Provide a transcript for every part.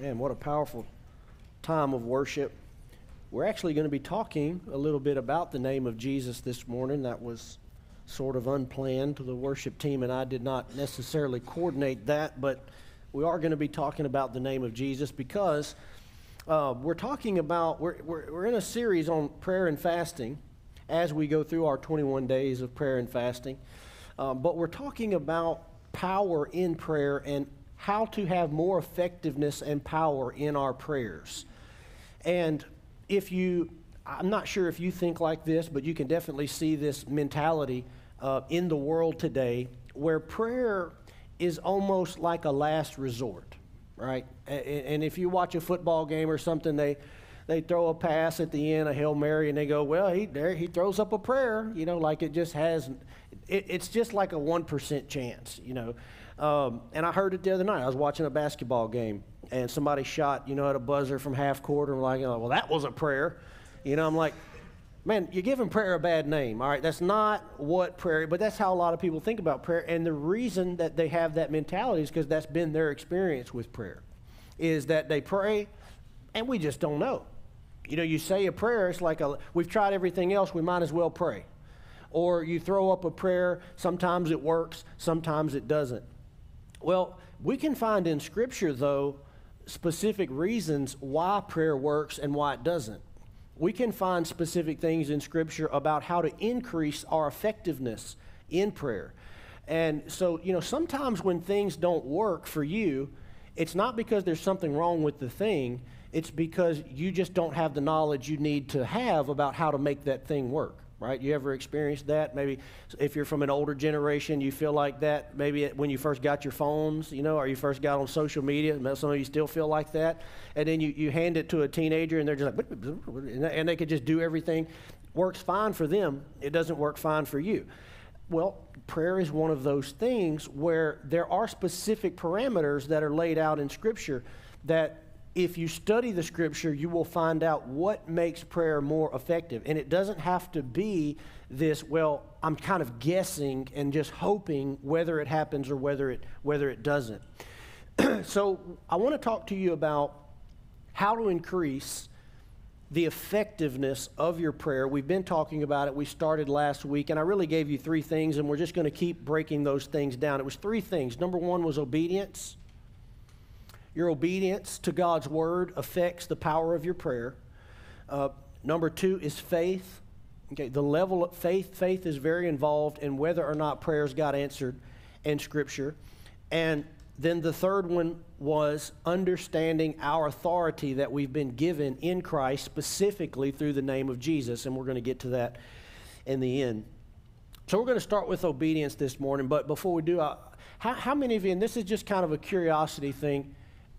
Man, what a powerful time of worship. We're actually going to be talking a little bit about the name of Jesus this morning. That was sort of unplanned. To the worship team and I did not necessarily coordinate that, but we are going to be talking about the name of Jesus because uh, we're talking about, we're, we're, we're in a series on prayer and fasting as we go through our 21 days of prayer and fasting. Um, but we're talking about power in prayer and how to have more effectiveness and power in our prayers. And if you, I'm not sure if you think like this, but you can definitely see this mentality uh, in the world today where prayer is almost like a last resort, right? And, and if you watch a football game or something, they, they throw a pass at the end, a Hail Mary, and they go, well, he, there, he throws up a prayer, you know, like it just has, it, it's just like a 1% chance, you know. Um, and I heard it the other night. I was watching a basketball game, and somebody shot, you know, at a buzzer from half court, and like, well, that was a prayer. You know, I'm like, man, you're giving prayer a bad name. All right, that's not what prayer, but that's how a lot of people think about prayer. And the reason that they have that mentality is because that's been their experience with prayer, is that they pray, and we just don't know. You know, you say a prayer, it's like a, we've tried everything else, we might as well pray. Or you throw up a prayer, sometimes it works, sometimes it doesn't. Well, we can find in Scripture, though, specific reasons why prayer works and why it doesn't. We can find specific things in Scripture about how to increase our effectiveness in prayer. And so, you know, sometimes when things don't work for you, it's not because there's something wrong with the thing, it's because you just don't have the knowledge you need to have about how to make that thing work right? You ever experienced that? Maybe if you're from an older generation, you feel like that. Maybe when you first got your phones, you know, or you first got on social media. Some of you still feel like that. And then you, you hand it to a teenager, and they're just like, and they could just do everything. Works fine for them. It doesn't work fine for you. Well, prayer is one of those things where there are specific parameters that are laid out in Scripture that if you study the scripture, you will find out what makes prayer more effective. And it doesn't have to be this, well, I'm kind of guessing and just hoping whether it happens or whether it, whether it doesn't. so I want to talk to you about how to increase the effectiveness of your prayer. We've been talking about it. We started last week, and I really gave you three things, and we're just going to keep breaking those things down. It was three things. Number one was obedience. Your obedience to God's word affects the power of your prayer. Uh, number two is faith. Okay, the level of faith, faith is very involved in whether or not prayers got answered in Scripture. And then the third one was understanding our authority that we've been given in Christ, specifically through the name of Jesus. And we're going to get to that in the end. So we're going to start with obedience this morning. But before we do, uh, how, how many of you, and this is just kind of a curiosity thing,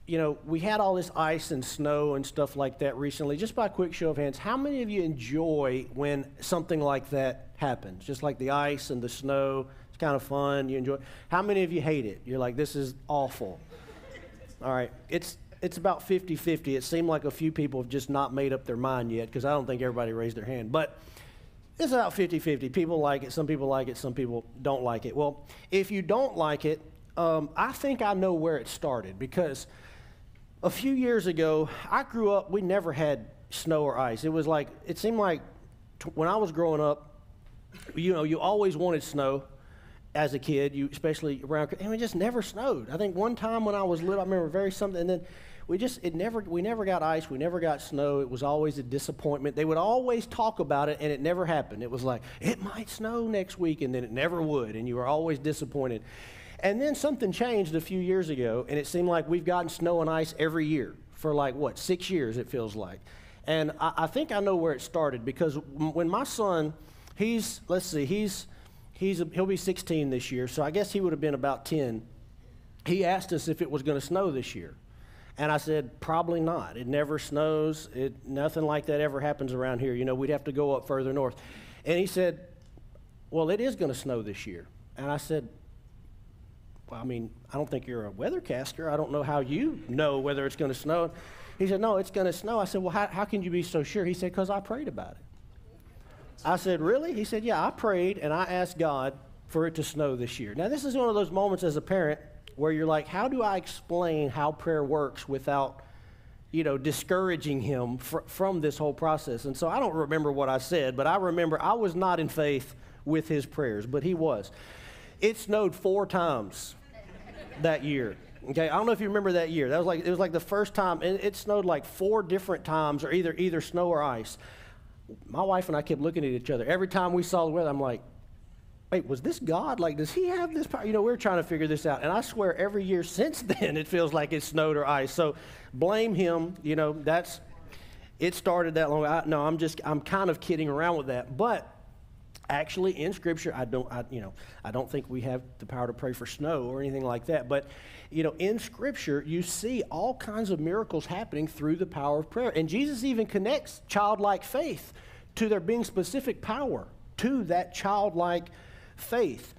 you know, we had all this ice and snow and stuff like that recently. Just by a quick show of hands, how many of you enjoy when something like that happens? Just like the ice and the snow, it's kind of fun. You enjoy. How many of you hate it? You're like, this is awful. All right, it's it's about 50-50. It seemed like a few people have just not made up their mind yet because I don't think everybody raised their hand, but. It's about 50 50. People like it, some people like it, some people don't like it. Well, if you don't like it, um, I think I know where it started because a few years ago, I grew up, we never had snow or ice. It was like, it seemed like t- when I was growing up, you know, you always wanted snow as a kid, you especially around, and it just never snowed. I think one time when I was little, I remember very something, and then we just, it never, we never got ice, we never got snow. It was always a disappointment. They would always talk about it, and it never happened. It was like, it might snow next week, and then it never would, and you were always disappointed. And then something changed a few years ago, and it seemed like we've gotten snow and ice every year for like, what, six years, it feels like. And I, I think I know where it started because when my son, he's, let's see, he's, he's, he'll be 16 this year, so I guess he would have been about 10. He asked us if it was going to snow this year. And I said, probably not. It never snows. It, nothing like that ever happens around here. You know, we'd have to go up further north. And he said, well, it is going to snow this year. And I said, well, I mean, I don't think you're a weathercaster. I don't know how you know whether it's going to snow. He said, No, it's going to snow. I said, Well, how, how can you be so sure? He said, Because I prayed about it. I said, Really? He said, Yeah, I prayed and I asked God for it to snow this year. Now, this is one of those moments as a parent where you're like, How do I explain how prayer works without you know, discouraging him fr- from this whole process. And so I don't remember what I said, but I remember I was not in faith with his prayers, but he was. It snowed four times that year. Okay, I don't know if you remember that year. That was like it was like the first time, and it snowed like four different times, or either either snow or ice. My wife and I kept looking at each other every time we saw the weather. I'm like, wait, was this God? Like, does he have this power? You know, we are trying to figure this out. And I swear every year since then, it feels like it snowed or ice. So blame him. You know, that's, it started that long. I, no, I'm just, I'm kind of kidding around with that. But actually in scripture i don't I, you know i don't think we have the power to pray for snow or anything like that but you know in scripture you see all kinds of miracles happening through the power of prayer and jesus even connects childlike faith to there being specific power to that childlike faith.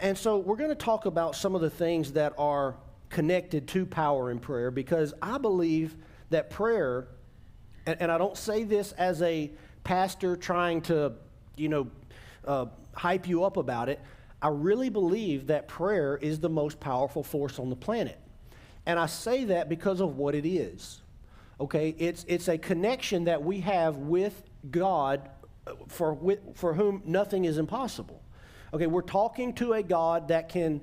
And so we're going to talk about some of the things that are connected to power in prayer because I believe that prayer, and, and I don't say this as a pastor trying to, you know, uh, hype you up about it. I really believe that prayer is the most powerful force on the planet. And I say that because of what it is. Okay? It's, it's a connection that we have with God uh, for, for whom nothing is impossible. Okay, we're talking to a God that can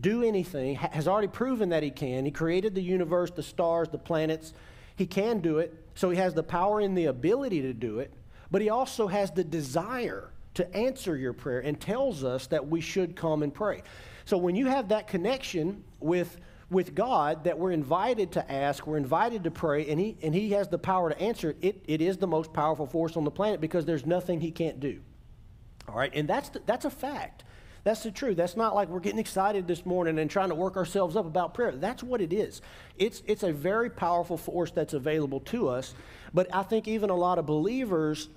do anything, has already proven that he can. He created the universe, the stars, the planets. He can do it. So he has the power and the ability to do it, but he also has the desire to answer your prayer and tells us that we should come and pray. So when you have that connection with with God that we're invited to ask, we're invited to pray, and He, and he has the power to answer it, it is the most powerful force on the planet because there's nothing He can't do. All right, and that's, the, that's a fact. That's the truth. That's not like we're getting excited this morning and trying to work ourselves up about prayer. That's what it is. It's, it's a very powerful force that's available to us. But I think even a lot of believers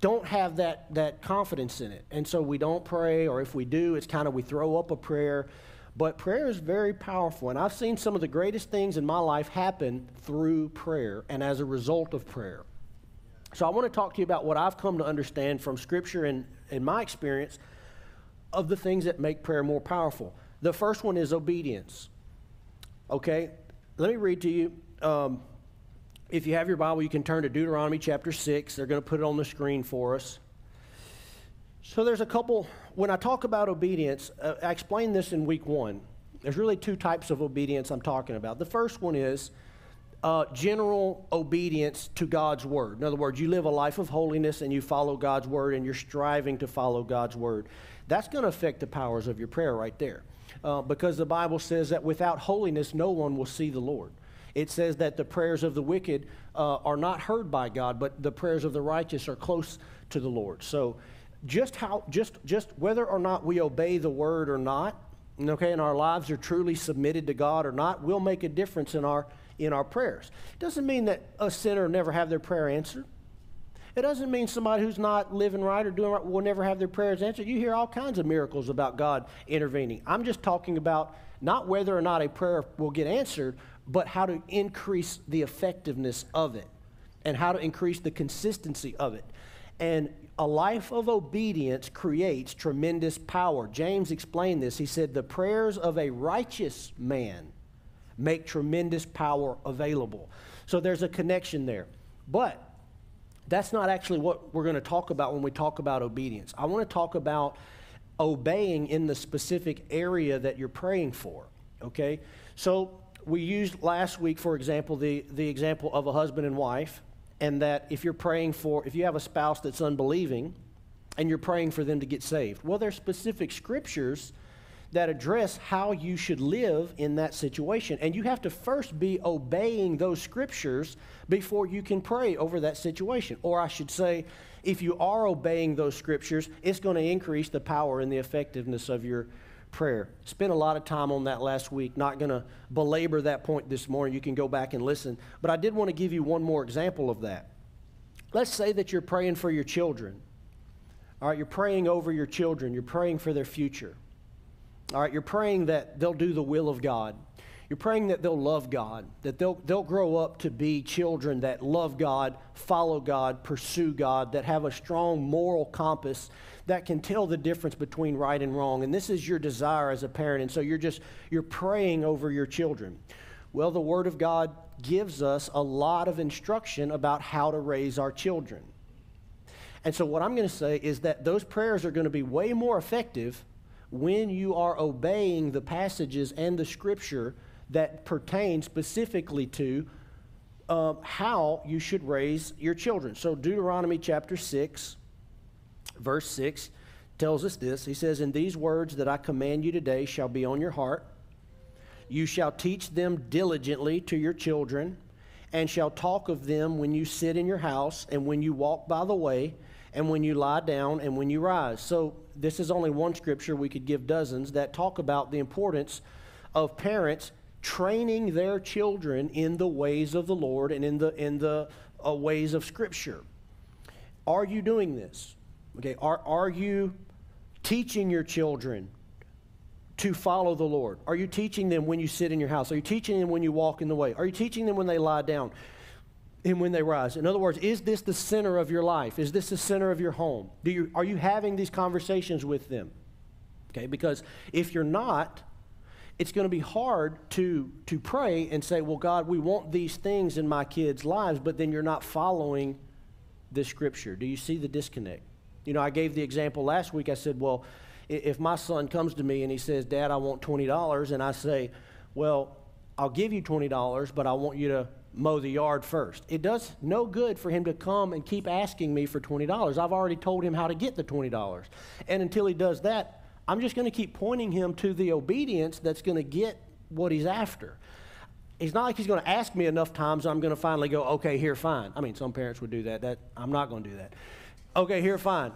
don't have that, that confidence in it. And so we don't pray, or if we do, it's kind of we throw up a prayer. But prayer is very powerful. And I've seen some of the greatest things in my life happen through prayer and as a result of prayer. So I want to talk to you about what I've come to understand from Scripture and in my experience of the things that make prayer more powerful. The first one is obedience. Okay, let me read to you. Um, if you have your Bible, you can turn to Deuteronomy chapter 6. They're going to put it on the screen for us. So there's a couple, when I talk about obedience, uh, I explained this in week one. There's really two types of obedience I'm talking about. The first one is uh, general obedience to God's word. In other words, you live a life of holiness and you follow God's word and you're striving to follow God's word. That's going to affect the powers of your prayer right there. Uh, because the Bible says that without holiness, no one will see the Lord. It says that the prayers of the wicked uh, are not heard by God, but the prayers of the righteous are close to the Lord. So, just how, just, just whether or not we obey the word or not, okay, and our lives are truly submitted to God or not, will make a difference in our in our prayers. It doesn't mean that a sinner never have their prayer answered. It doesn't mean somebody who's not living right or doing right will never have their prayers answered. You hear all kinds of miracles about God intervening. I'm just talking about not whether or not a prayer will get answered, but how to increase the effectiveness of it and how to increase the consistency of it. And a life of obedience creates tremendous power. James explained this. He said, The prayers of a righteous man make tremendous power available. So there's a connection there. But that's not actually what we're going to talk about when we talk about obedience. I want to talk about obeying in the specific area that you're praying for. Okay? So we used last week, for example, the, the example of a husband and wife, and that if you're praying for, if you have a spouse that's unbelieving, and you're praying for them to get saved. Well, there's specific scriptures that address how you should live in that situation. And you have to first be obeying those scriptures before you can pray over that situation. Or I should say, if you are obeying those scriptures, it's going to increase the power and the effectiveness of your prayer. Spent a lot of time on that last week. Not going to belabor that point this morning. You can go back and listen. But I did want to give you one more example of that. Let's say that you're praying for your children. All right, you're praying over your children, you're praying for their future. All right, you're praying that they'll do the will of God. You're praying that they'll love God, that they'll, they'll grow up to be children that love God, follow God, pursue God, that have a strong moral compass that can tell the difference between right and wrong. And this is your desire as a parent. And so you're just, you're praying over your children. Well, the Word of God gives us a lot of instruction about how to raise our children. And so, what I'm going to say is that those prayers are going to be way more effective when you are obeying the passages and the scripture that pertain specifically to uh, how you should raise your children. So, Deuteronomy chapter 6, verse 6 tells us this. He says, And these words that I command you today shall be on your heart. You shall teach them diligently to your children, and shall talk of them when you sit in your house, and when you walk by the way, and when you lie down, and when you rise. So, this is only one scripture. We could give dozens that talk about the importance of parents training their children in the ways of the Lord and in the, in the uh, ways of Scripture. Are you doing this? Okay, are, are you teaching your children to follow the Lord? Are you teaching them when you sit in your house? Are you teaching them when you walk in the way? Are you teaching them when they lie down and when they rise? In other words, is this the center of your life? Is this the center of your home? Do you, are you having these conversations with them? Okay, because if you're not, it's going to be hard to, to pray and say, well, God, we want these things in my kids' lives, but then you're not following the scripture. Do you see the disconnect? You know, I gave the example last week. I said, well, if my son comes to me and he says, Dad, I want $20, and I say, well, I'll give you $20, but I want you to mow the yard first. It does no good for him to come and keep asking me for $20. I've already told him how to get the $20. And until he does that, I'm just going to keep pointing him to the obedience that's going to get what he's after. It's not like he's going to ask me enough times, I'm going to finally go, okay, here, fine. I mean, some parents would do that. that I'm not going to do that. Okay, here, fine.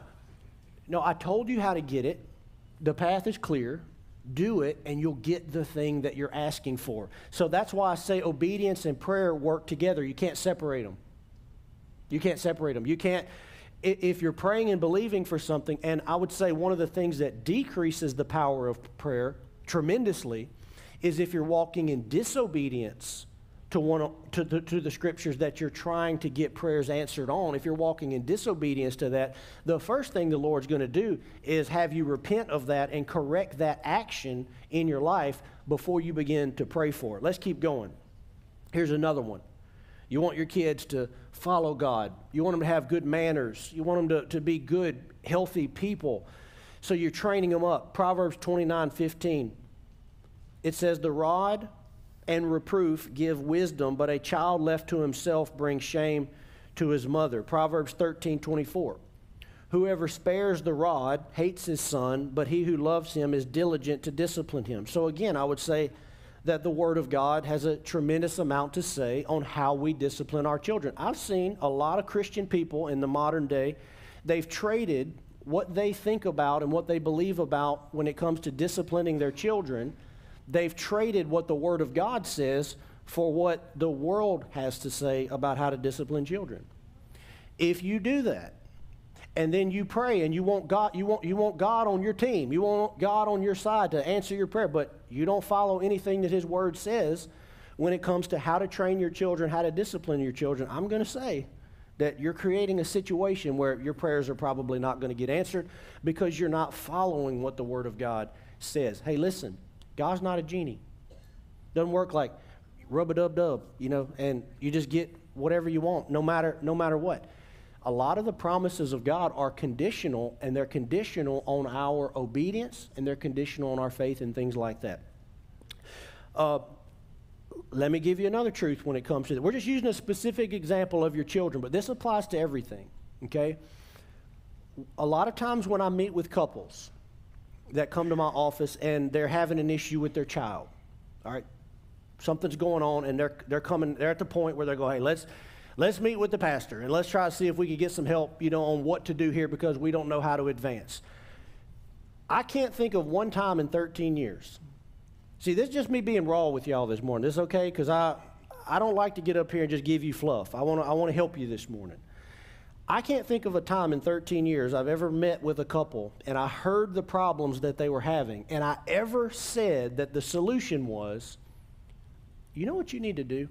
No, I told you how to get it. The path is clear. Do it, and you'll get the thing that you're asking for. So that's why I say obedience and prayer work together. You can't separate them. You can't separate them. You can't if you're praying and believing for something, and I would say one of the things that decreases the power of prayer tremendously is if you're walking in disobedience to, one, to, to, to, the scriptures that you're trying to get prayers answered on, if you're walking in disobedience to that, the first thing the Lord's going to do is have you repent of that and correct that action in your life before you begin to pray for it. Let's keep going. Here's another one. You want your kids to follow God. You want them to have good manners. You want them to, to be good, healthy people. So you're training them up. Proverbs 29 15. It says, The rod and reproof give wisdom, but a child left to himself brings shame to his mother. Proverbs 13 24. Whoever spares the rod hates his son, but he who loves him is diligent to discipline him. So again, I would say, that the Word of God has a tremendous amount to say on how we discipline our children. I've seen a lot of Christian people in the modern day, they've traded what they think about and what they believe about when it comes to disciplining their children. They've traded what the Word of God says for what the world has to say about how to discipline children. If you do that, and then you pray and you want God, you want, you want God on your team. You want God on your side to answer your prayer, but you don't follow anything that His Word says when it comes to how to train your children, how to discipline your children. I'm going to say that you're creating a situation where your prayers are probably not going to get answered because you're not following what the Word of God says. Hey, listen, God's not a genie. Doesn't work like rub a dub dub, you know, and you just get whatever you want, no matter no matter what a lot of the promises of God are conditional, and they're conditional on our obedience, and they're conditional on our faith and things like that. Uh, let me give you another truth when it comes to that. We're just using a specific example of your children, but this applies to everything, okay? A lot of times when I meet with couples that come to my office and they're having an issue with their child, all right? Something's going on, and they're, they're coming, they're at the point where they're going, hey, let's, let's meet with the pastor and let's try to see if we can get some help, you know, on what to do here because we don't know how to advance. I can't think of one time in 13 years. See, this is just me being raw with y'all this morning. This is okay because I, I don't like to get up here and just give you fluff. I want to I want to help you this morning. I can't think of a time in 13 years I've ever met with a couple and I heard the problems that they were having and I ever said that the solution was, you know what you need to do?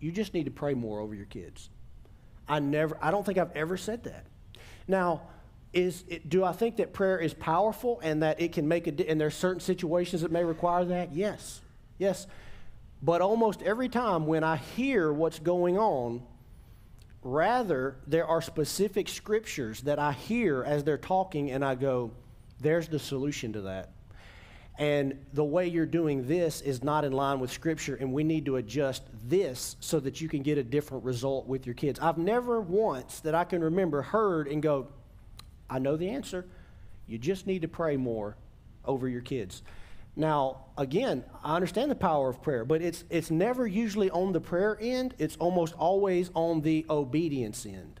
you just need to pray more over your kids. I never, I don't think I've ever said that. Now, is it, do I think that prayer is powerful and that it can make a, and there's certain situations that may require that? Yes, yes. But almost every time when I hear what's going on, rather, there are specific scriptures that I hear as they're talking, and I go, there's the solution to that. And the way you're doing this is not in line with Scripture, and we need to adjust this so that you can get a different result with your kids. I've never once that I can remember heard and go, I know the answer. You just need to pray more over your kids. Now, again, I understand the power of prayer, but it's, it's never usually on the prayer end, it's almost always on the obedience end.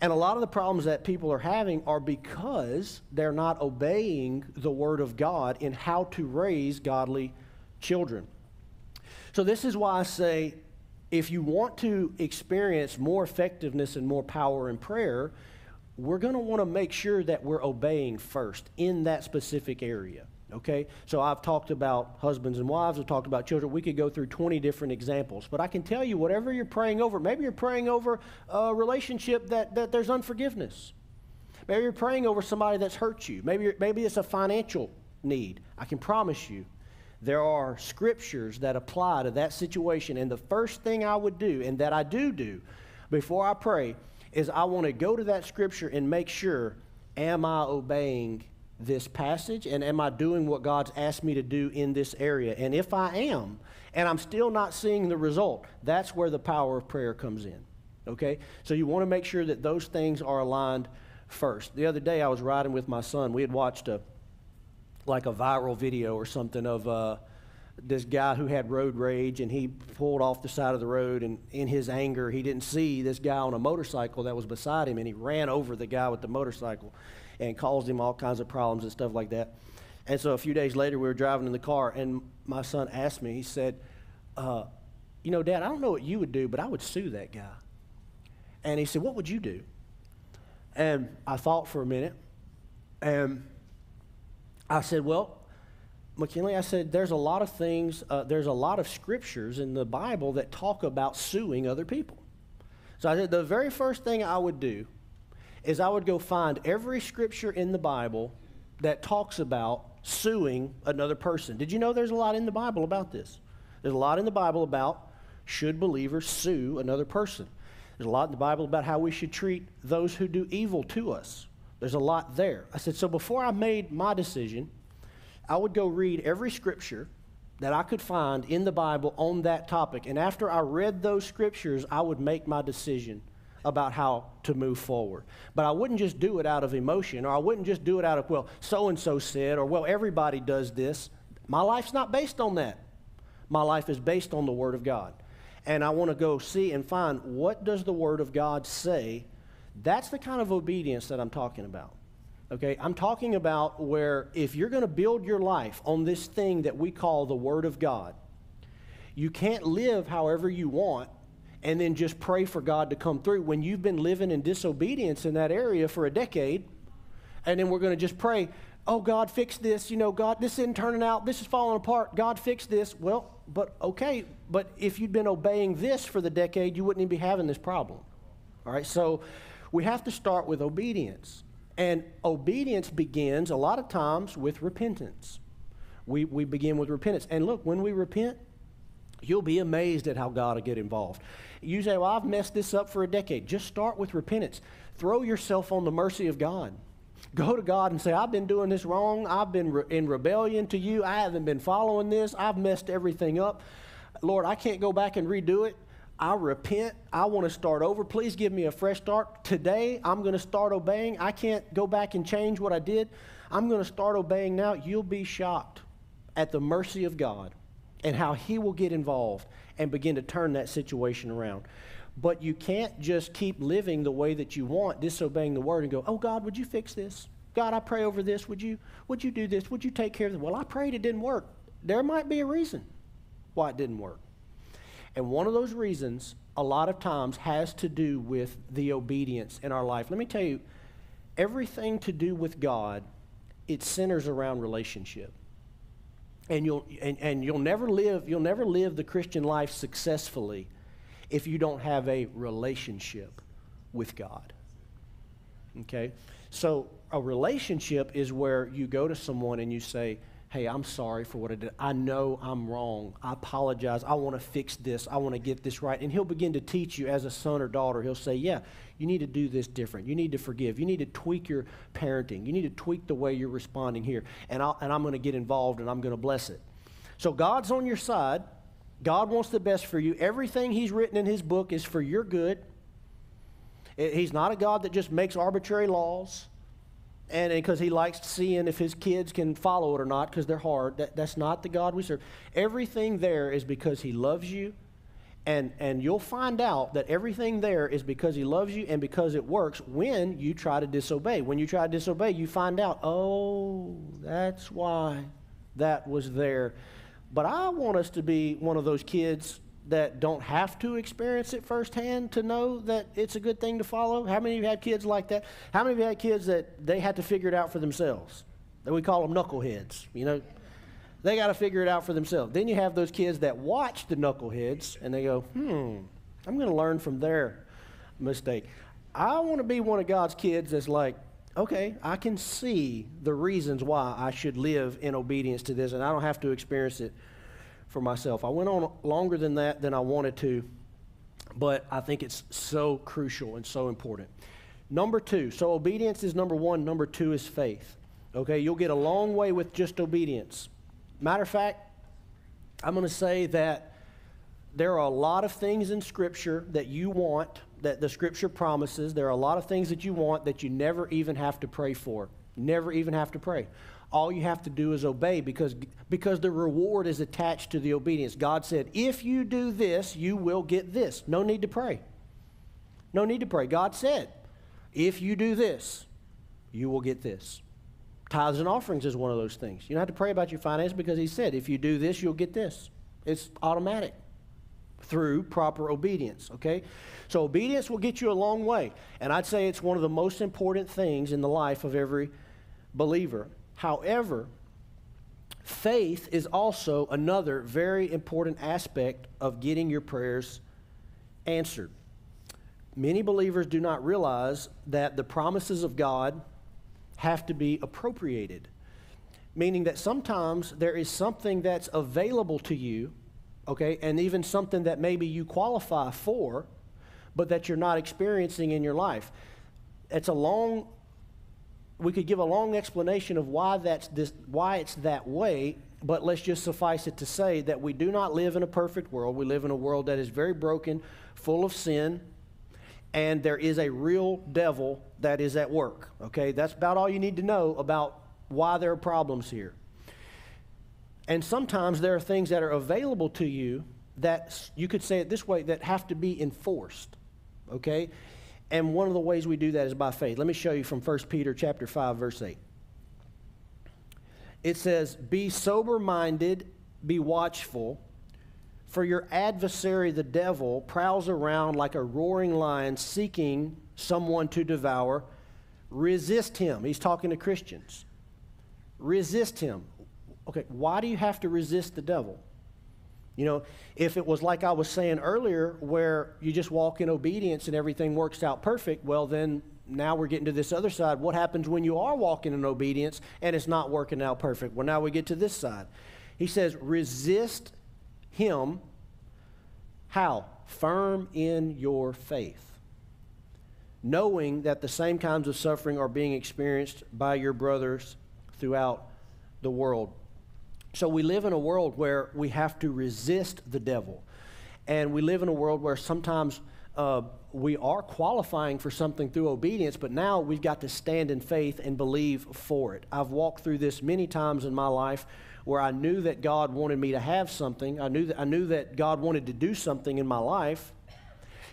And a lot of the problems that people are having are because they're not obeying the Word of God in how to raise godly children. So, this is why I say if you want to experience more effectiveness and more power in prayer, we're going to want to make sure that we're obeying first in that specific area. Okay? So I've talked about husbands and wives, I've talked about children. We could go through 20 different examples. But I can tell you, whatever you're praying over, maybe you're praying over a relationship that, that there's unforgiveness. Maybe you're praying over somebody that's hurt you. Maybe, maybe it's a financial need. I can promise you, there are scriptures that apply to that situation. And the first thing I would do, and that I do do before I pray, is I want to go to that scripture and make sure, am I obeying this passage and am I doing what God's asked me to do in this area? And if I am, and I'm still not seeing the result, that's where the power of prayer comes in. Okay? So you want to make sure that those things are aligned first. The other day I was riding with my son. We had watched a like a viral video or something of uh, this guy who had road rage and he pulled off the side of the road and in his anger he didn't see this guy on a motorcycle that was beside him and he ran over the guy with the motorcycle and caused him all kinds of problems and stuff like that. And so a few days later, we were driving in the car, and my son asked me, he said, uh, You know, Dad, I don't know what you would do, but I would sue that guy. And he said, What would you do? And I thought for a minute, and I said, Well, McKinley, I said, there's a lot of things, uh, there's a lot of scriptures in the Bible that talk about suing other people. So I said, the very first thing I would do is I would go find every scripture in the Bible that talks about suing another person. Did you know there's a lot in the Bible about this? There's a lot in the Bible about should believers sue another person. There's a lot in the Bible about how we should treat those who do evil to us. There's a lot there. I said, so before I made my decision, I would go read every scripture that I could find in the Bible on that topic. And after I read those scriptures, I would make my decision about how to move forward. But I wouldn't just do it out of emotion, or I wouldn't just do it out of, well, so and so said, or, well, everybody does this. My life's not based on that. My life is based on the Word of God. And I want to go see and find what does the Word of God say. That's the kind of obedience that I'm talking about. Okay, I'm talking about where if you're going to build your life on this thing that we call the Word of God, you can't live however you want and then just pray for God to come through when you've been living in disobedience in that area for a decade. And then we're going to just pray, oh, God, fix this. You know, God, this isn't turning out. This is falling apart. God, fix this. Well, but okay, but if you'd been obeying this for the decade, you wouldn't even be having this problem. All right, so we have to start with obedience. And obedience begins a lot of times with repentance. We, we begin with repentance. And look, when we repent, you'll be amazed at how God will get involved. You say, Well, I've messed this up for a decade. Just start with repentance. Throw yourself on the mercy of God. Go to God and say, I've been doing this wrong. I've been re- in rebellion to you. I haven't been following this. I've messed everything up. Lord, I can't go back and redo it. I repent. I want to start over. Please give me a fresh start. Today, I'm going to start obeying. I can't go back and change what I did. I'm going to start obeying now. You'll be shocked at the mercy of God and how He will get involved and begin to turn that situation around. But you can't just keep living the way that you want, disobeying the word, and go, Oh, God, would you fix this? God, I pray over this. Would you, would you do this? Would you take care of this? Well, I prayed it didn't work. There might be a reason why it didn't work. And one of those reasons, a lot of times, has to do with the obedience in our life. Let me tell you, everything to do with God, it centers around relationship and you'll and, and you'll never live you'll never live the christian life successfully if you don't have a relationship with god okay so a relationship is where you go to someone and you say hey, I'm sorry for what I did. I know I'm wrong. I apologize. I want to fix this. I want to get this right. And he'll begin to teach you as a son or daughter. He'll say, yeah, you need to do this different. You need to forgive. You need to tweak your parenting. You need to tweak the way you're responding here. And, i and I'm going to get involved and I'm going to bless it. So God's on your side. God wants the best for you. Everything He's written in His book is for your good. He's not a God that just makes arbitrary laws and because he likes seeing if his kids can follow it or not because they're hard. That, that's not the God we serve. Everything there is because he loves you. And, and you'll find out that everything there is because he loves you and because it works when you try to disobey. When you try to disobey, you find out, oh, that's why that was there. But I want us to be one of those kids that don't have to experience it firsthand to know that it's a good thing to follow? How many of you had kids like that? How many of you had kids that they had to figure it out for themselves? That we call them knuckleheads. You know, they got to figure it out for themselves. Then you have those kids that watch the knuckleheads and they go, hmm, I'm going to learn from their mistake. I want to be one of God's kids that's like, okay, I can see the reasons why I should live in obedience to this, and I don't have to experience it for myself. I went on longer than that than I wanted to, but I think it's so crucial and so important. Number two, so obedience is number one, number two is faith. Okay, you'll get a long way with just obedience. Matter of fact, I'm going to say that there are a lot of things in Scripture that you want, that the Scripture promises. There are a lot of things that you want that you never even have to pray for. Never even have to pray. All you have to do is obey because, because the reward is attached to the obedience. God said, if you do this, you will get this. No need to pray. No need to pray. God said, if you do this, you will get this. Tithes and offerings is one of those things. You don't have to pray about your finances because He said, if you do this, you'll get this. It's automatic through proper obedience, okay? So obedience will get you a long way. And I'd say it's one of the most important things in the life of every believer. However, faith is also another very important aspect of getting your prayers answered. Many believers do not realize that the promises of God have to be appropriated, meaning that sometimes there is something that's available to you, okay, and even something that maybe you qualify for, but that you're not experiencing in your life. It's a long we could give a long explanation of why that's this, why it's that way, but let's just suffice it to say that we do not live in a perfect world. We live in a world that is very broken, full of sin, and there is a real devil that is at work. Okay, that's about all you need to know about why there are problems here. And sometimes there are things that are available to you that you could say it this way that have to be enforced. Okay? And one of the ways we do that is by faith. Let me show you from 1 Peter chapter 5 verse 8. It says, "Be sober-minded, be watchful, for your adversary the devil prowls around like a roaring lion seeking someone to devour. Resist him." He's talking to Christians. Resist him. Okay, why do you have to resist the devil? You know, if it was like I was saying earlier, where you just walk in obedience and everything works out perfect, well, then now we're getting to this other side. What happens when you are walking in obedience and it's not working out perfect? Well, now we get to this side. He says, resist him. How? Firm in your faith. Knowing that the same kinds of suffering are being experienced by your brothers throughout the world. So we live in a world where we have to resist the devil. And we live in a world where sometimes uh, we are qualifying for something through obedience, but now we've got to stand in faith and believe for it. I've walked through this many times in my life where I knew that God wanted me to have something. I knew that, I knew that God wanted to do something in my life.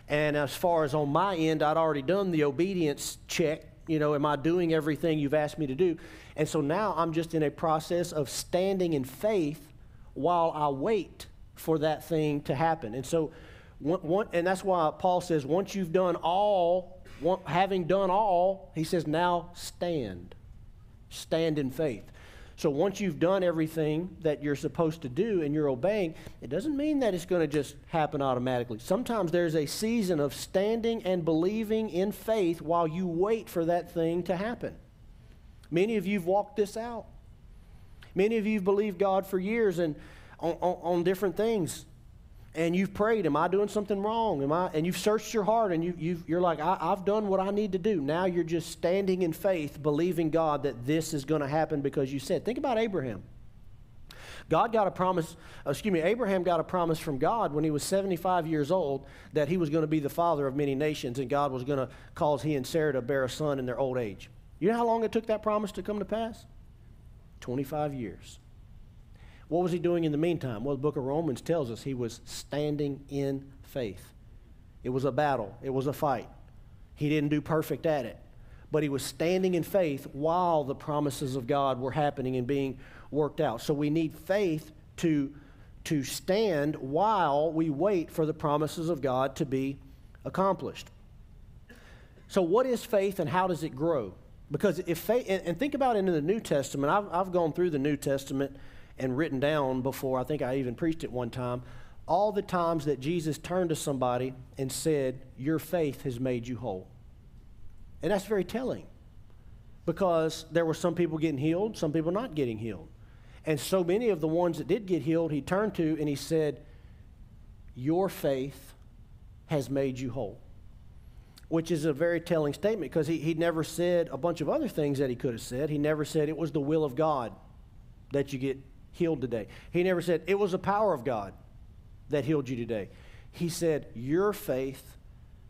And as far as on my end, I'd already done the obedience check. You know, am I doing everything you've asked me to do? And so now I'm just in a process of standing in faith while I wait for that thing to happen. And so, one, one, and that's why Paul says, once you've done all, one, having done all, he says, now stand. Stand in faith. So once you've done everything that you're supposed to do and you're obeying, it doesn't mean that it's going to just happen automatically. Sometimes there's a season of standing and believing in faith while you wait for that thing to happen. Many of you have walked this out. Many of you have believed God for years and on, on, on different things and you've prayed, am I doing something wrong? Am I? And you've searched your heart and you, you you're like, I, have done what I need to do. Now you're just standing in faith, believing God that this is going to happen because you said. Think about Abraham. God got a promise, uh, excuse me, Abraham got a promise from God when he was 75 years old that he was going to be the father of many nations and God was going to cause he and Sarah to bear a son in their old age. You know how long it took that promise to come to pass? 25 years. What was he doing in the meantime? Well, the book of Romans tells us he was standing in faith. It was a battle, it was a fight. He didn't do perfect at it, but he was standing in faith while the promises of God were happening and being worked out. So we need faith to, to stand while we wait for the promises of God to be accomplished. So, what is faith and how does it grow? Because if faith, and, think about it in the New Testament, I've, I've gone through the New Testament and written down before. I think I even preached it one time. All the times that Jesus turned to somebody and said, Your faith has made you whole. And that's very telling because there were some people getting healed, some people not getting healed. And so many of the ones that did get healed, he turned to and he said, Your faith has made you whole. Which is a very telling statement because he, he never said a bunch of other things that he could have said. He never said it was the will of God that you get healed today. He never said, it was the power of God that healed you today. He said, your faith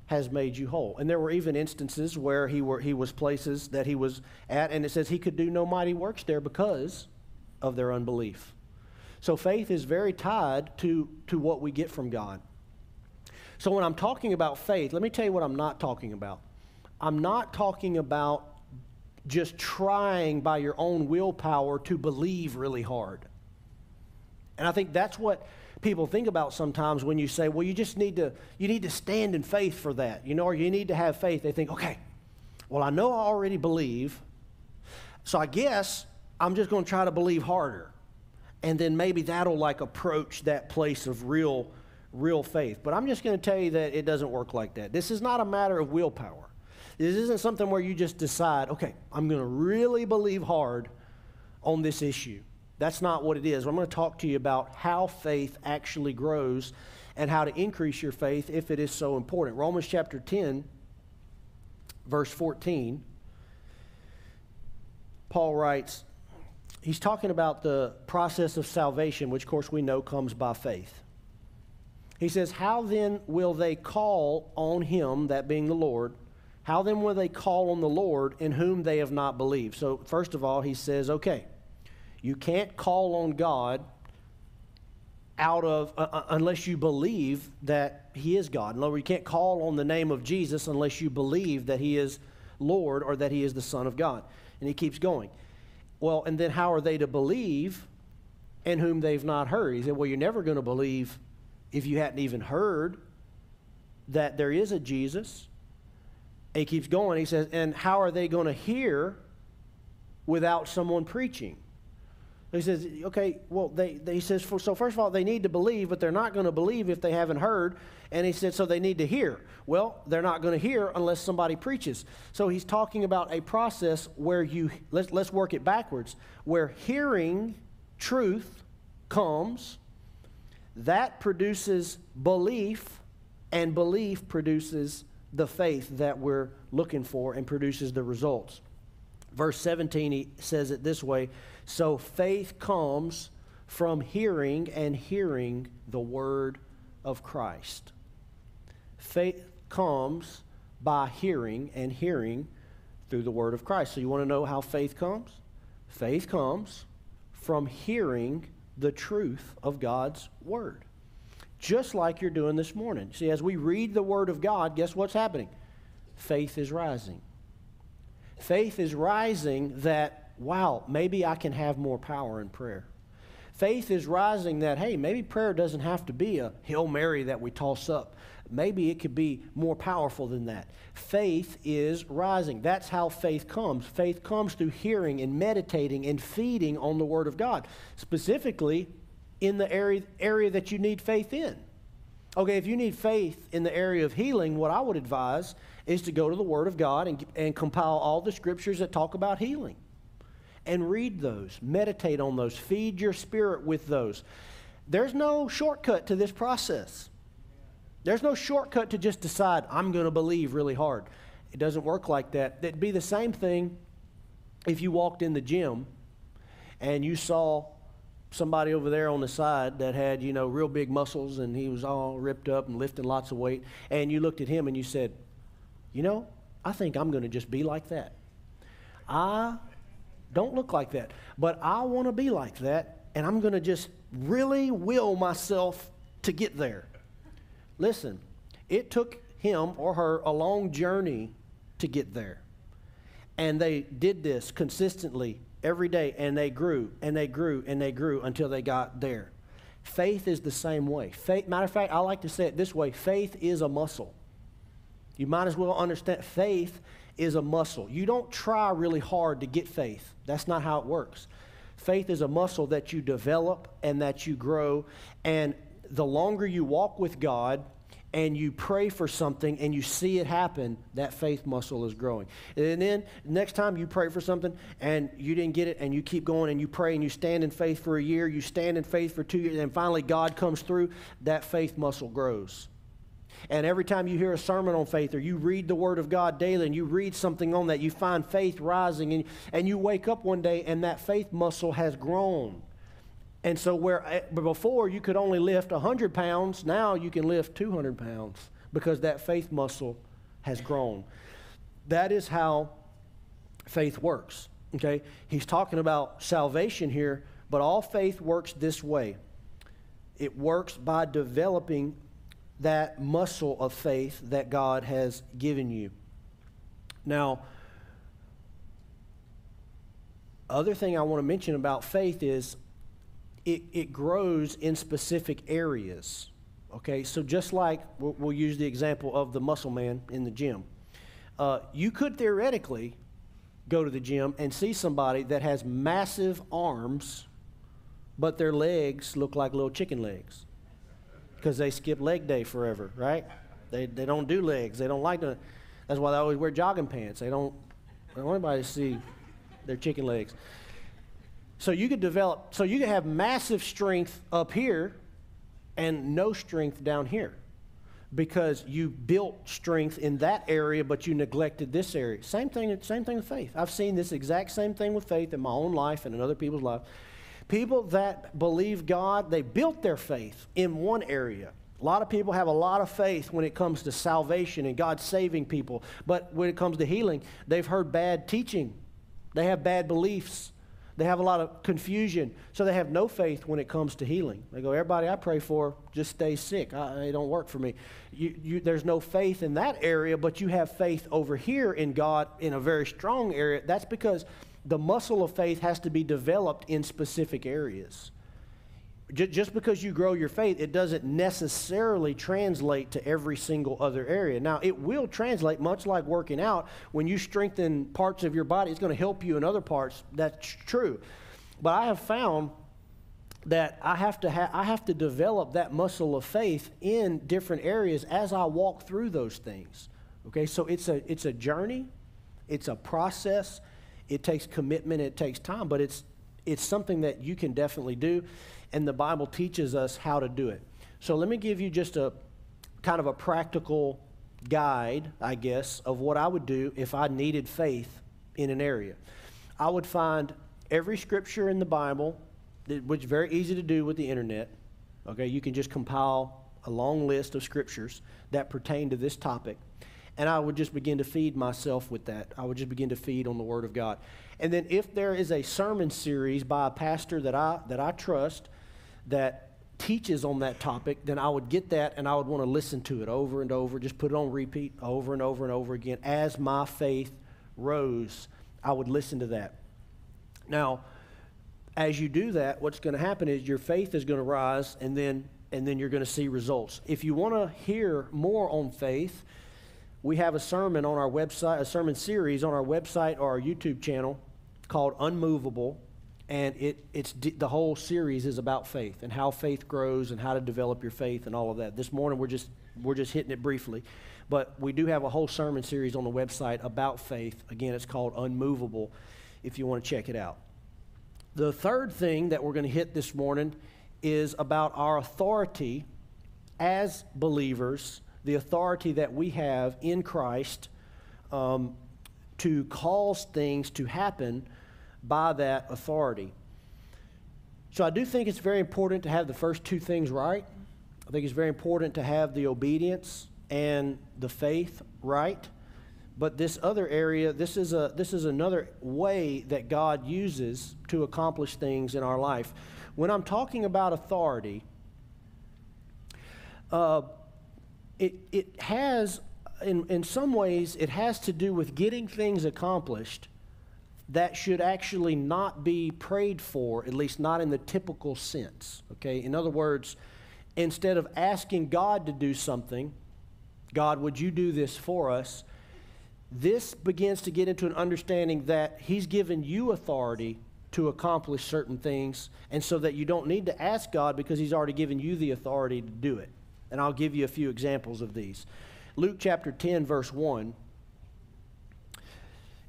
has made you whole. And there were even instances where he, were, he was places that he was at, and it says he could do no mighty works there because of their unbelief. So faith is very tied to, to what we get from God. So when I'm talking about faith, let me tell you what I'm not talking about. I'm not talking about just trying by your own willpower to believe really hard. And I think that's what people think about sometimes when you say, well, you just need to, you need to stand in faith for that, you know, or you need to have faith. They think, okay, well, I know I already believe, so I guess I'm just going to try to believe harder. And then maybe that'll like approach that place of real, real faith. But I'm just going to tell you that it doesn't work like that. This is not a matter of willpower. This isn't something where you just decide, okay, I'm going to really believe hard on this issue. That's not what it is. I'm going to talk to you about how faith actually grows and how to increase your faith if it is so important. Romans chapter 10, verse 14, Paul writes, he's talking about the process of salvation, which, of course, we know comes by faith. He says, How then will they call on him, that being the Lord? How then will they call on the Lord in whom they have not believed? So, first of all, he says, Okay you can't call on God out of uh, uh, unless you believe that He is God. In other words, you can't call on the name of Jesus unless you believe that He is Lord or that He is the Son of God. And He keeps going. Well, and then how are they to believe in whom they've not heard? He said, Well, you're never going to believe if you hadn't even heard that there is a Jesus. And he keeps going. He says, And how are they going to hear without someone preaching? He says, okay, well, they, they, he says, for, so first of all, they need to believe, but they're not going to believe if they haven't heard. And he said, so they need to hear. Well, they're not going to hear unless somebody preaches. So he's talking about a process where you, let's, let's work it backwards, where hearing truth comes, that produces belief, and belief produces the faith that we're looking for and produces the results. Verse 17, he says it this way So faith comes from hearing, and hearing the word of Christ. Faith comes by hearing, and hearing through the word of Christ. So you want to know how faith comes? Faith comes from hearing the truth of God's word. Just like you're doing this morning. See, as we read the word of God, guess what's happening? Faith is rising. Faith is rising that, wow, maybe I can have more power in prayer. Faith is rising that, hey, maybe prayer doesn't have to be a Hail Mary that we toss up. Maybe it could be more powerful than that. Faith is rising. That's how faith comes. Faith comes through hearing and meditating and feeding on the Word of God, specifically in the area, area that you need faith in. Okay, if you need faith in the area of healing, what I would advise is to go to the Word of God and, and compile all the scriptures that talk about healing. And read those, meditate on those, feed your spirit with those. There's no shortcut to this process. There's no shortcut to just decide, I'm going to believe really hard. It doesn't work like that. That'd be the same thing if you walked in the gym and you saw somebody over there on the side that had, you know, real big muscles and he was all ripped up and lifting lots of weight, and you looked at him and you said, You know, I think I'm going to just be like that. I don't look like that, but I want to be like that, and I'm going to just really will myself to get there. Listen, it took him or her a long journey to get there. And they did this consistently every day, and they grew and they grew and they grew until they got there. Faith is the same way. Faith, matter of fact, I like to say it this way faith is a muscle. You might as well understand faith is a muscle. You don't try really hard to get faith, that's not how it works. Faith is a muscle that you develop and that you grow. And the longer you walk with God, and you pray for something and you see it happen, that faith muscle is growing. And then next time you pray for something and you didn't get it and you keep going and you pray and you stand in faith for a year, you stand in faith for two years, and finally God comes through, that faith muscle grows. And every time you hear a sermon on faith or you read the Word of God daily and you read something on that, you find faith rising and, and you wake up one day and that faith muscle has grown. And so, where eh, before you could only lift 100 pounds, now you can lift 200 pounds because that faith muscle has grown. That is how faith works. Okay? He's talking about salvation here, but all faith works this way it works by developing that muscle of faith that God has given you. Now, other thing I want to mention about faith is it, it grows in specific areas. Okay, so just like we'll, we'll use the example of the muscle man in the gym, uh, you could theoretically go to the gym and see somebody that has massive arms, but their legs look like little chicken legs because they skip leg day forever, right? They, they don't do legs. They don't like to. That's why they always wear jogging pants. They don't, they don't want anybody to see their chicken legs. So you could develop, so you could have massive strength up here and no strength down here because you built strength in that area, but you neglected this area. Same thing, same thing with faith. I've seen this exact same thing with faith in my own life and in other people's life. People that believe God, they built their faith in one area. A lot of people have a lot of faith when it comes to salvation and God saving people, but when it comes to healing, they've heard bad teaching. They have bad beliefs. They have a lot of confusion, so they have no faith when it comes to healing. They go, everybody I pray for just stays sick. I, it don't work for me. You, you, there's no faith in that area, but you have faith over here in God in a very strong area. That's because the muscle of faith has to be developed in specific areas just because you grow your faith, it doesn't necessarily translate to every single other area. Now, it will translate, much like working out. When you strengthen parts of your body, it's going to help you in other parts. That's true. But I have found that I have to ha- I have to develop that muscle of faith in different areas as I walk through those things. Okay, so it's a it's a journey, it's a process. It takes commitment, it takes time, but it's it's something that you can definitely do and the Bible teaches us how to do it. So let me give you just a kind of a practical guide, I guess, of what I would do if I needed faith in an area. I would find every scripture in the Bible, which is very easy to do with the internet. Okay, you can just compile a long list of scriptures that pertain to this topic. And I would just begin to feed myself with that. I would just begin to feed on the Word of God. And then if there is a sermon series by a pastor that I, that I trust, that teaches on that topic, then I would get that and I would want to listen to it over and over, just put it on repeat over and over and over again. As my faith rose, I would listen to that. Now, as you do that, what's going to happen is your faith is going to rise and then and then you're going to see results. If you want to hear more on faith, we have a sermon on our website, a sermon series on our website or our YouTube channel called Unmovable and it, it's the whole series is about faith and how faith grows and how to develop your faith and all of that. This morning we're just we're just hitting it briefly, but we do have a whole sermon series on the website about faith. Again, it's called Unmovable. If you want to check it out. The third thing that we're going to hit this morning is about our authority as believers, the authority that we have in Christ um, to cause things to happen by that authority. So I do think it's very important to have the first two things right. I think it's very important to have the obedience and the faith right. But this other area, this is, a, this is another way that God uses to accomplish things in our life. When I'm talking about authority, uh, it, it has, in, in some ways, it has to do with getting things accomplished that should actually not be prayed for, at least not in the typical sense. Okay? In other words, instead of asking God to do something, God, would you do this for us? This begins to get into an understanding that He's given you authority to accomplish certain things, and so that you don't need to ask God because He's already given you the authority to do it. And I'll give you a few examples of these. Luke chapter 10, verse 1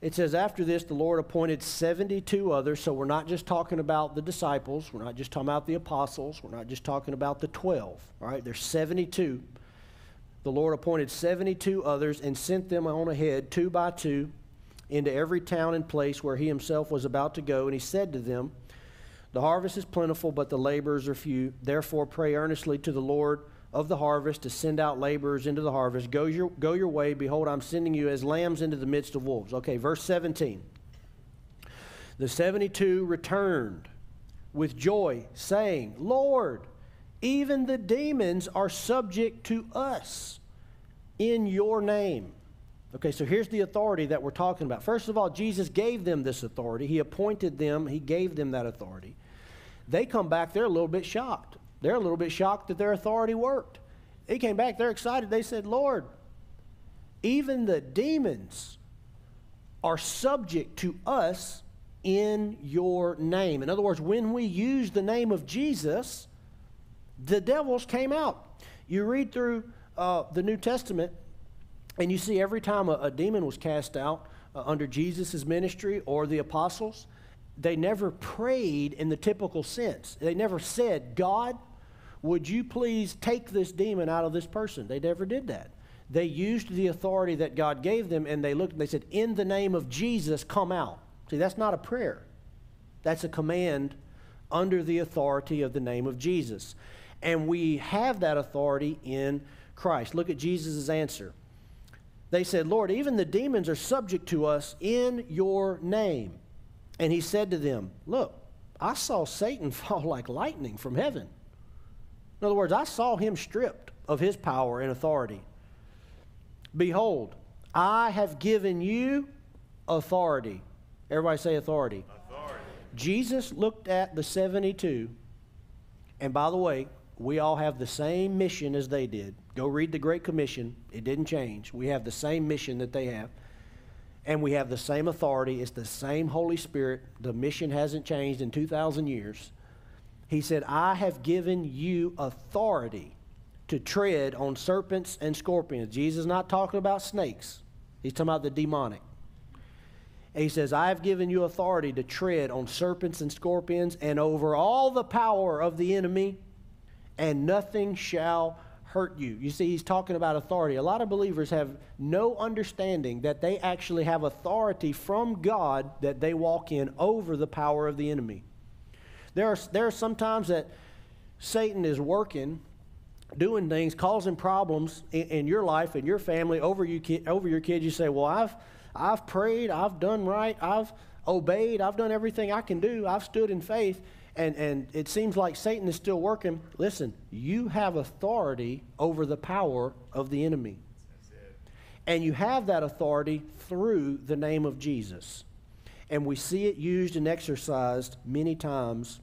it says, After this, the Lord appointed 72 others. So we're not just talking about the disciples. We're not just talking about the apostles. We're not just talking about the 12. All right, there's 72. The Lord appointed 72 others and sent them on ahead, two by two, into every town and place where he himself was about to go. And he said to them, The harvest is plentiful, but the laborers are few. Therefore, pray earnestly to the Lord of the harvest to send out laborers into the harvest. Go your, go your way. Behold, I'm sending you as lambs into the midst of wolves. Okay, verse 17. The 72 returned with joy, saying, Lord, even the demons are subject to us in your name. Okay, so here's the authority that we're talking about. First of all, Jesus gave them this authority. He appointed them, He gave them that authority. They come back, they're a little bit shocked. They're a little bit shocked that their authority worked. They came back, they're excited. They said, Lord, even the demons are subject to us in your name. In other words, when we use the name of Jesus, the devils came out. You read through uh, the New Testament, and you see every time a, a demon was cast out uh, under Jesus' ministry or the apostles, they never prayed in the typical sense. They never said, God, would you please take this demon out of this person? They never did that. They used the authority that God gave them and they looked and they said, In the name of Jesus, come out. See, that's not a prayer, that's a command under the authority of the name of Jesus. And we have that authority in Christ. Look at Jesus' answer. They said, Lord, even the demons are subject to us in your name. And he said to them, Look, I saw Satan fall like lightning from heaven. In other words, I saw him stripped of his power and authority. Behold, I have given you authority. Everybody say authority. authority. Jesus looked at the 72, and by the way, we all have the same mission as they did. Go read the Great Commission. It didn't change. We have the same mission that they have. And we have the same authority. It's the same Holy Spirit. The mission hasn't changed in 2,000 years. He said, I have given you authority to tread on serpents and scorpions. Jesus is not talking about snakes, he's talking about the demonic. And he says, I have given you authority to tread on serpents and scorpions and over all the power of the enemy, and nothing shall hurt you. You see, he's talking about authority. A lot of believers have no understanding that they actually have authority from God that they walk in over the power of the enemy. There are, there are some times that Satan is working, doing things, causing problems in, in your life and your family over, you over your kids. You say, Well, I've, I've prayed, I've done right, I've obeyed, I've done everything I can do, I've stood in faith, and, and it seems like Satan is still working. Listen, you have authority over the power of the enemy. And you have that authority through the name of Jesus. And we see it used and exercised many times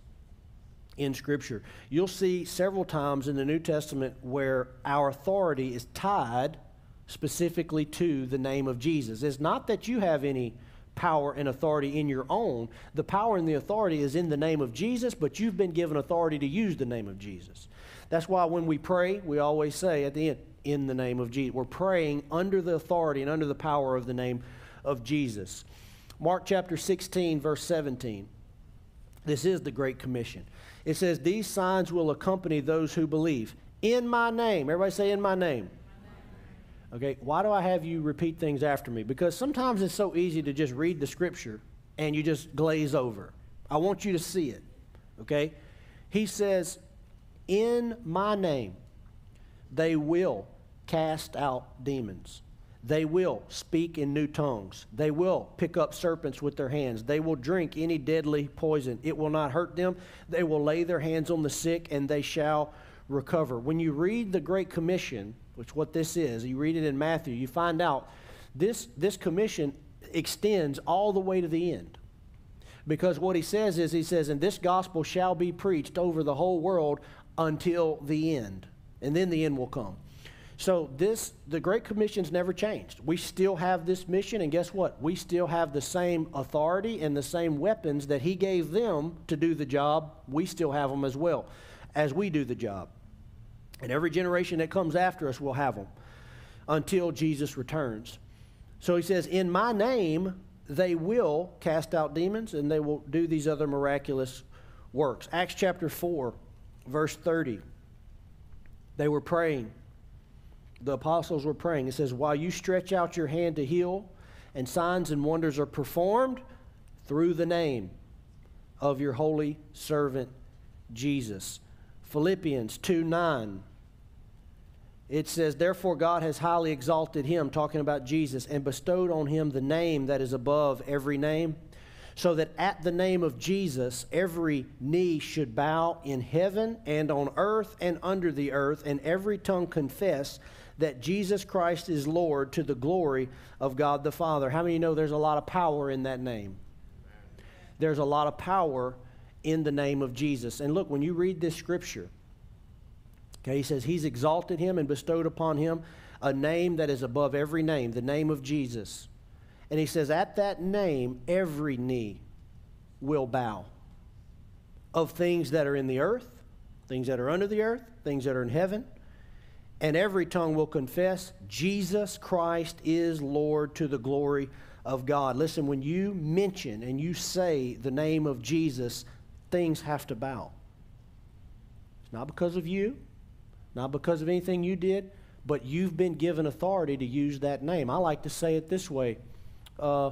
in Scripture. You'll see several times in the New Testament where our authority is tied specifically to the name of Jesus. It's not that you have any power and authority in your own. The power and the authority is in the name of Jesus, but you've been given authority to use the name of Jesus. That's why when we pray, we always say at the end, in the name of Jesus. We're praying under the authority and under the power of the name of Jesus. Mark chapter 16, verse 17. This is the Great Commission. It says, These signs will accompany those who believe. In my name. Everybody say, In my name. Okay, why do I have you repeat things after me? Because sometimes it's so easy to just read the scripture and you just glaze over. I want you to see it. Okay? He says, In my name, they will cast out demons. They will speak in new tongues. They will pick up serpents with their hands. They will drink any deadly poison. It will not hurt them. They will lay their hands on the sick and they shall recover. When you read the Great Commission, which what this is, you read it in Matthew, you find out this, this commission extends all the way to the end. Because what he says is, he says, and this gospel shall be preached over the whole world until the end. And then the end will come. So this the Great Commission's never changed. We still have this mission, and guess what? We still have the same authority and the same weapons that He gave them to do the job. We still have them as well as we do the job. And every generation that comes after us will have them until Jesus returns. So he says, In my name, they will cast out demons and they will do these other miraculous works. Acts chapter 4, verse 30. They were praying the apostles were praying. It says, While you stretch out your hand to heal, and signs and wonders are performed through the name of your holy servant Jesus. Philippians 2 9. It says, Therefore God has highly exalted him, talking about Jesus, and bestowed on him the name that is above every name, so that at the name of Jesus every knee should bow in heaven and on earth and under the earth, and every tongue confess that Jesus Christ is Lord to the glory of God the Father. How many know there's a lot of power in that name? There's a lot of power in the name of Jesus. And look, when you read this scripture, okay, he says, He's exalted him and bestowed upon him a name that is above every name, the name of Jesus. And he says, At that name, every knee will bow of things that are in the earth, things that are under the earth, things that are in heaven and every tongue will confess Jesus Christ is Lord to the glory of God. Listen, when you mention and you say the name of Jesus, things have to bow. It's not because of you, not because of anything you did, but you've been given authority to use that name. I like to say it this way uh,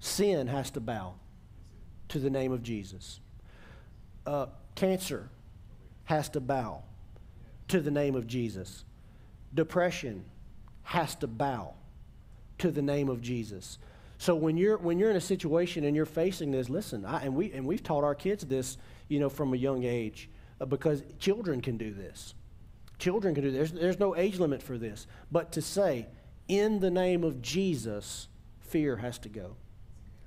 sin has to bow to the name of Jesus, uh, cancer has to bow to the name of Jesus depression has to bow to the name of Jesus. So when you're when you're in a situation and you're facing this, listen, I, and we and we've taught our kids this, you know, from a young age, uh, because children can do this. Children can do this. There's, there's no age limit for this. But to say, in the name of Jesus, fear has to go.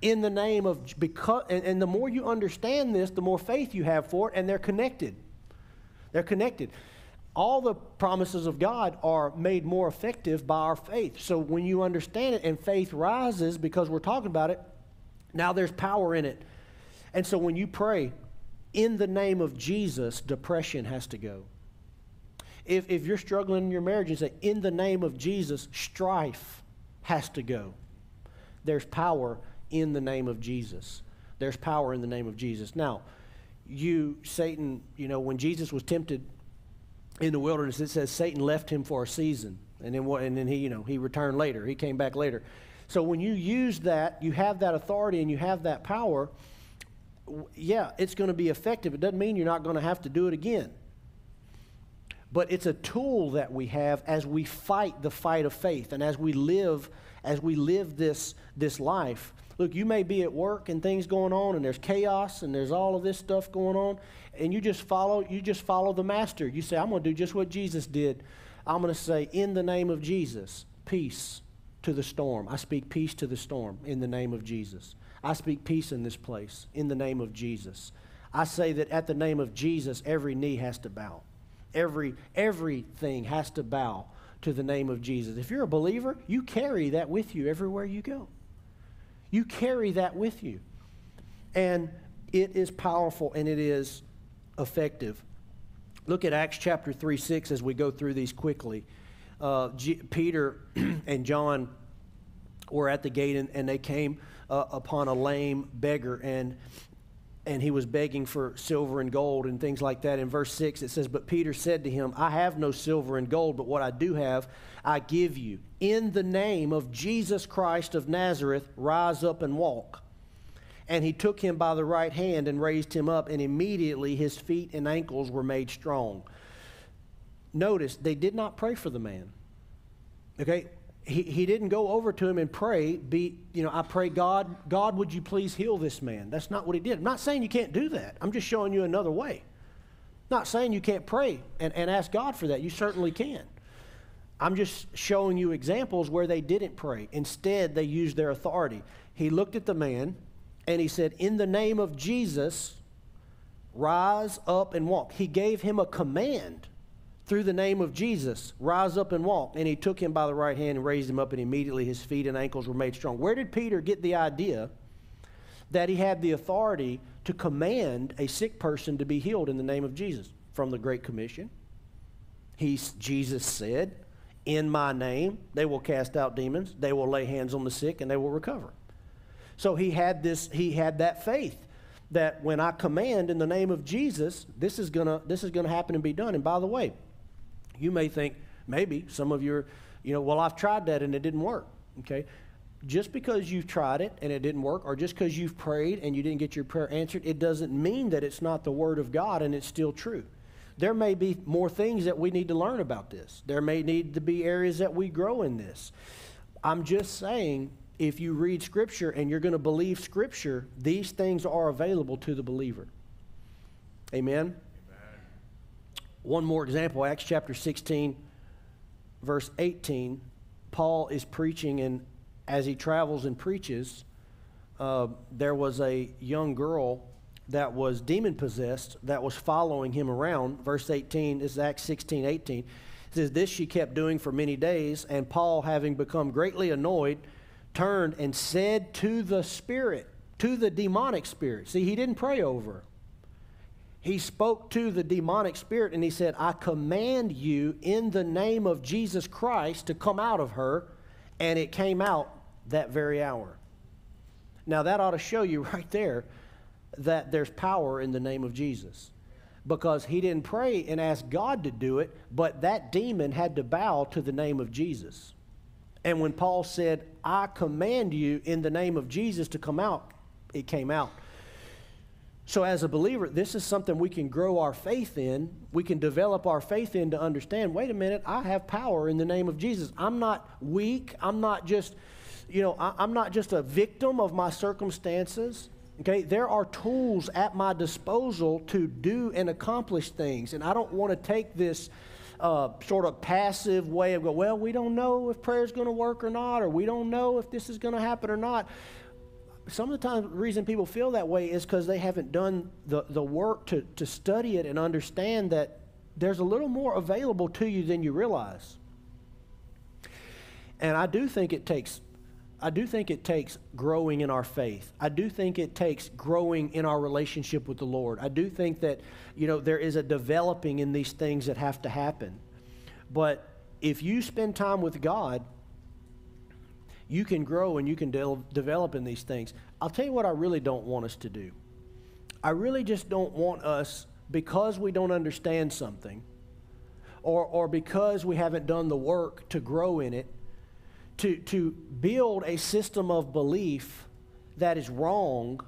In the name of because, and, and the more you understand this, the more faith you have for it, and they're connected. They're connected all the promises of God are made more effective by our faith. So when you understand it and faith rises because we're talking about it, now there's power in it. And so when you pray, in the name of Jesus, depression has to go. If, if you're struggling in your marriage and say, in the name of Jesus, strife has to go. There's power in the name of Jesus. There's power in the name of Jesus. Now, you, Satan, you know, when Jesus was tempted in the wilderness, it says Satan left him for a season, and then what, and then he you know he returned later. He came back later. So when you use that, you have that authority and you have that power. Yeah, it's going to be effective. It doesn't mean you're not going to have to do it again. But it's a tool that we have as we fight the fight of faith and as we live as we live this this life. Look, you may be at work and things going on and there's chaos and there's all of this stuff going on and you just follow you just follow the master. You say I'm going to do just what Jesus did. I'm going to say in the name of Jesus, peace to the storm. I speak peace to the storm in the name of Jesus. I speak peace in this place in the name of Jesus. I say that at the name of Jesus every knee has to bow. Every everything has to bow to the name of Jesus. If you're a believer, you carry that with you everywhere you go. You carry that with you. And it is powerful and it is effective. Look at Acts chapter 3 6 as we go through these quickly. Uh, G- Peter and John were at the gate and, and they came uh, upon a lame beggar. And and he was begging for silver and gold and things like that. In verse 6, it says, But Peter said to him, I have no silver and gold, but what I do have, I give you. In the name of Jesus Christ of Nazareth, rise up and walk. And he took him by the right hand and raised him up, and immediately his feet and ankles were made strong. Notice, they did not pray for the man. Okay? He, he didn't go over to him and pray, be, you know, I pray, God, God, would you please heal this man? That's not what he did. I'm not saying you can't do that. I'm just showing you another way. Not saying you can't pray and, and ask God for that. You certainly can. I'm just showing you examples where they didn't pray. Instead, they used their authority. He looked at the man and he said, In the name of Jesus, rise up and walk. He gave him a command through the name of Jesus, rise up and walk. And he took him by the right hand and raised him up, and immediately his feet and ankles were made strong. Where did Peter get the idea that he had the authority to command a sick person to be healed in the name of Jesus? From the Great Commission. He's, Jesus said, In my name, they will cast out demons, they will lay hands on the sick, and they will recover. So he had this, he had that faith that when I command in the name of Jesus, this is gonna this is gonna happen and be done. And by the way, you may think, maybe some of you are, you know, well, I've tried that and it didn't work. Okay? Just because you've tried it and it didn't work, or just because you've prayed and you didn't get your prayer answered, it doesn't mean that it's not the Word of God and it's still true. There may be more things that we need to learn about this. There may need to be areas that we grow in this. I'm just saying, if you read Scripture and you're going to believe Scripture, these things are available to the believer. Amen? One more example Acts chapter 16, verse 18. Paul is preaching, and as he travels and preaches, uh, there was a young girl that was demon possessed that was following him around. Verse 18 this is Acts 16, 18. It says, This she kept doing for many days, and Paul, having become greatly annoyed, turned and said to the spirit, to the demonic spirit. See, he didn't pray over he spoke to the demonic spirit and he said, I command you in the name of Jesus Christ to come out of her. And it came out that very hour. Now, that ought to show you right there that there's power in the name of Jesus. Because he didn't pray and ask God to do it, but that demon had to bow to the name of Jesus. And when Paul said, I command you in the name of Jesus to come out, it came out. So, as a believer, this is something we can grow our faith in. We can develop our faith in to understand wait a minute, I have power in the name of Jesus. I'm not weak. I'm not just, you know, I, am not just a victim of my circumstances. Okay, there are tools at my disposal to do and accomplish things. And I don't want to take this uh, sort of passive way of go, well, we don't know if prayer is going to work or not, or we don't know if this is going to happen or not some of the time, the reason people feel that way is because they haven't done the, the work to, to study it and understand that there's a little more available to you than you realize. And I do think it takes I do think it takes growing in our faith. I do think it takes growing in our relationship with the Lord. I do think that, you know, there is a developing in these things that have to happen. But if you spend time with God, you can grow and you can de- develop in these things. I'll tell you what I really don't want us to do. I really just don't want us, because we don't understand something, or, or because we haven't done the work to grow in it, to, to build a system of belief that is wrong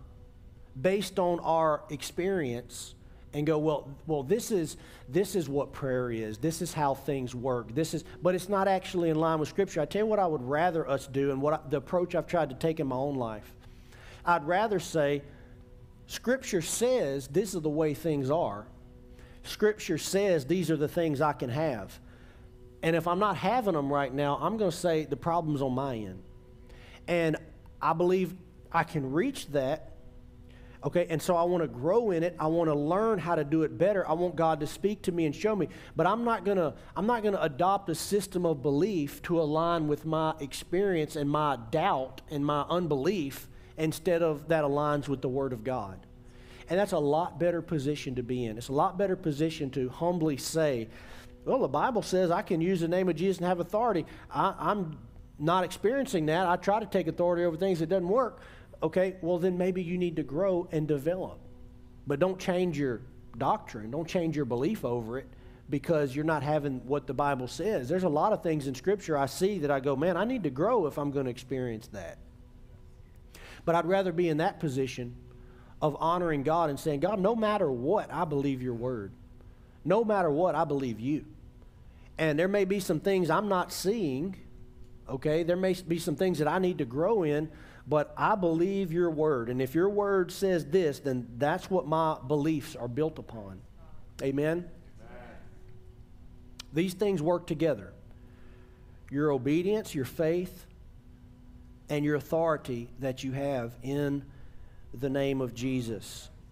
based on our experience and go, well, well, this is this is what prayer is. This is how things work. This is, but it's not actually in line with Scripture. I tell you what, I would rather us do, and what I, the approach I've tried to take in my own life. I'd rather say, Scripture says this is the way things are. Scripture says these are the things I can have. And if I'm not having them right now, I'm going to say the problem's on my end. And I believe I can reach that Okay, and so I want to grow in it. I want to learn how to do it better. I want God to speak to me and show me. But I'm not gonna I'm not gonna adopt a system of belief to align with my experience and my doubt and my unbelief instead of that aligns with the Word of God. And that's a lot better position to be in. It's a lot better position to humbly say, well, the Bible says I can use the name of Jesus and have authority. I, I'm not experiencing that. I try to take authority over things that doesn't work okay, well, then maybe you need to grow and develop. But don't change your doctrine, don't change your belief over it because you're not having what the Bible says. There's a lot of things in Scripture I see that I go, man, I need to grow if I'm going to experience that. But I'd rather be in that position of honoring God and saying, God, no matter what, I believe your word. No matter what, I believe you. And there may be some things I'm not seeing, okay? There may be some things that I need to grow in, but I believe your word. And if your word says this, then that's what my beliefs are built upon. Amen? These things work together your obedience, your faith, and your authority that you have in the name of Jesus.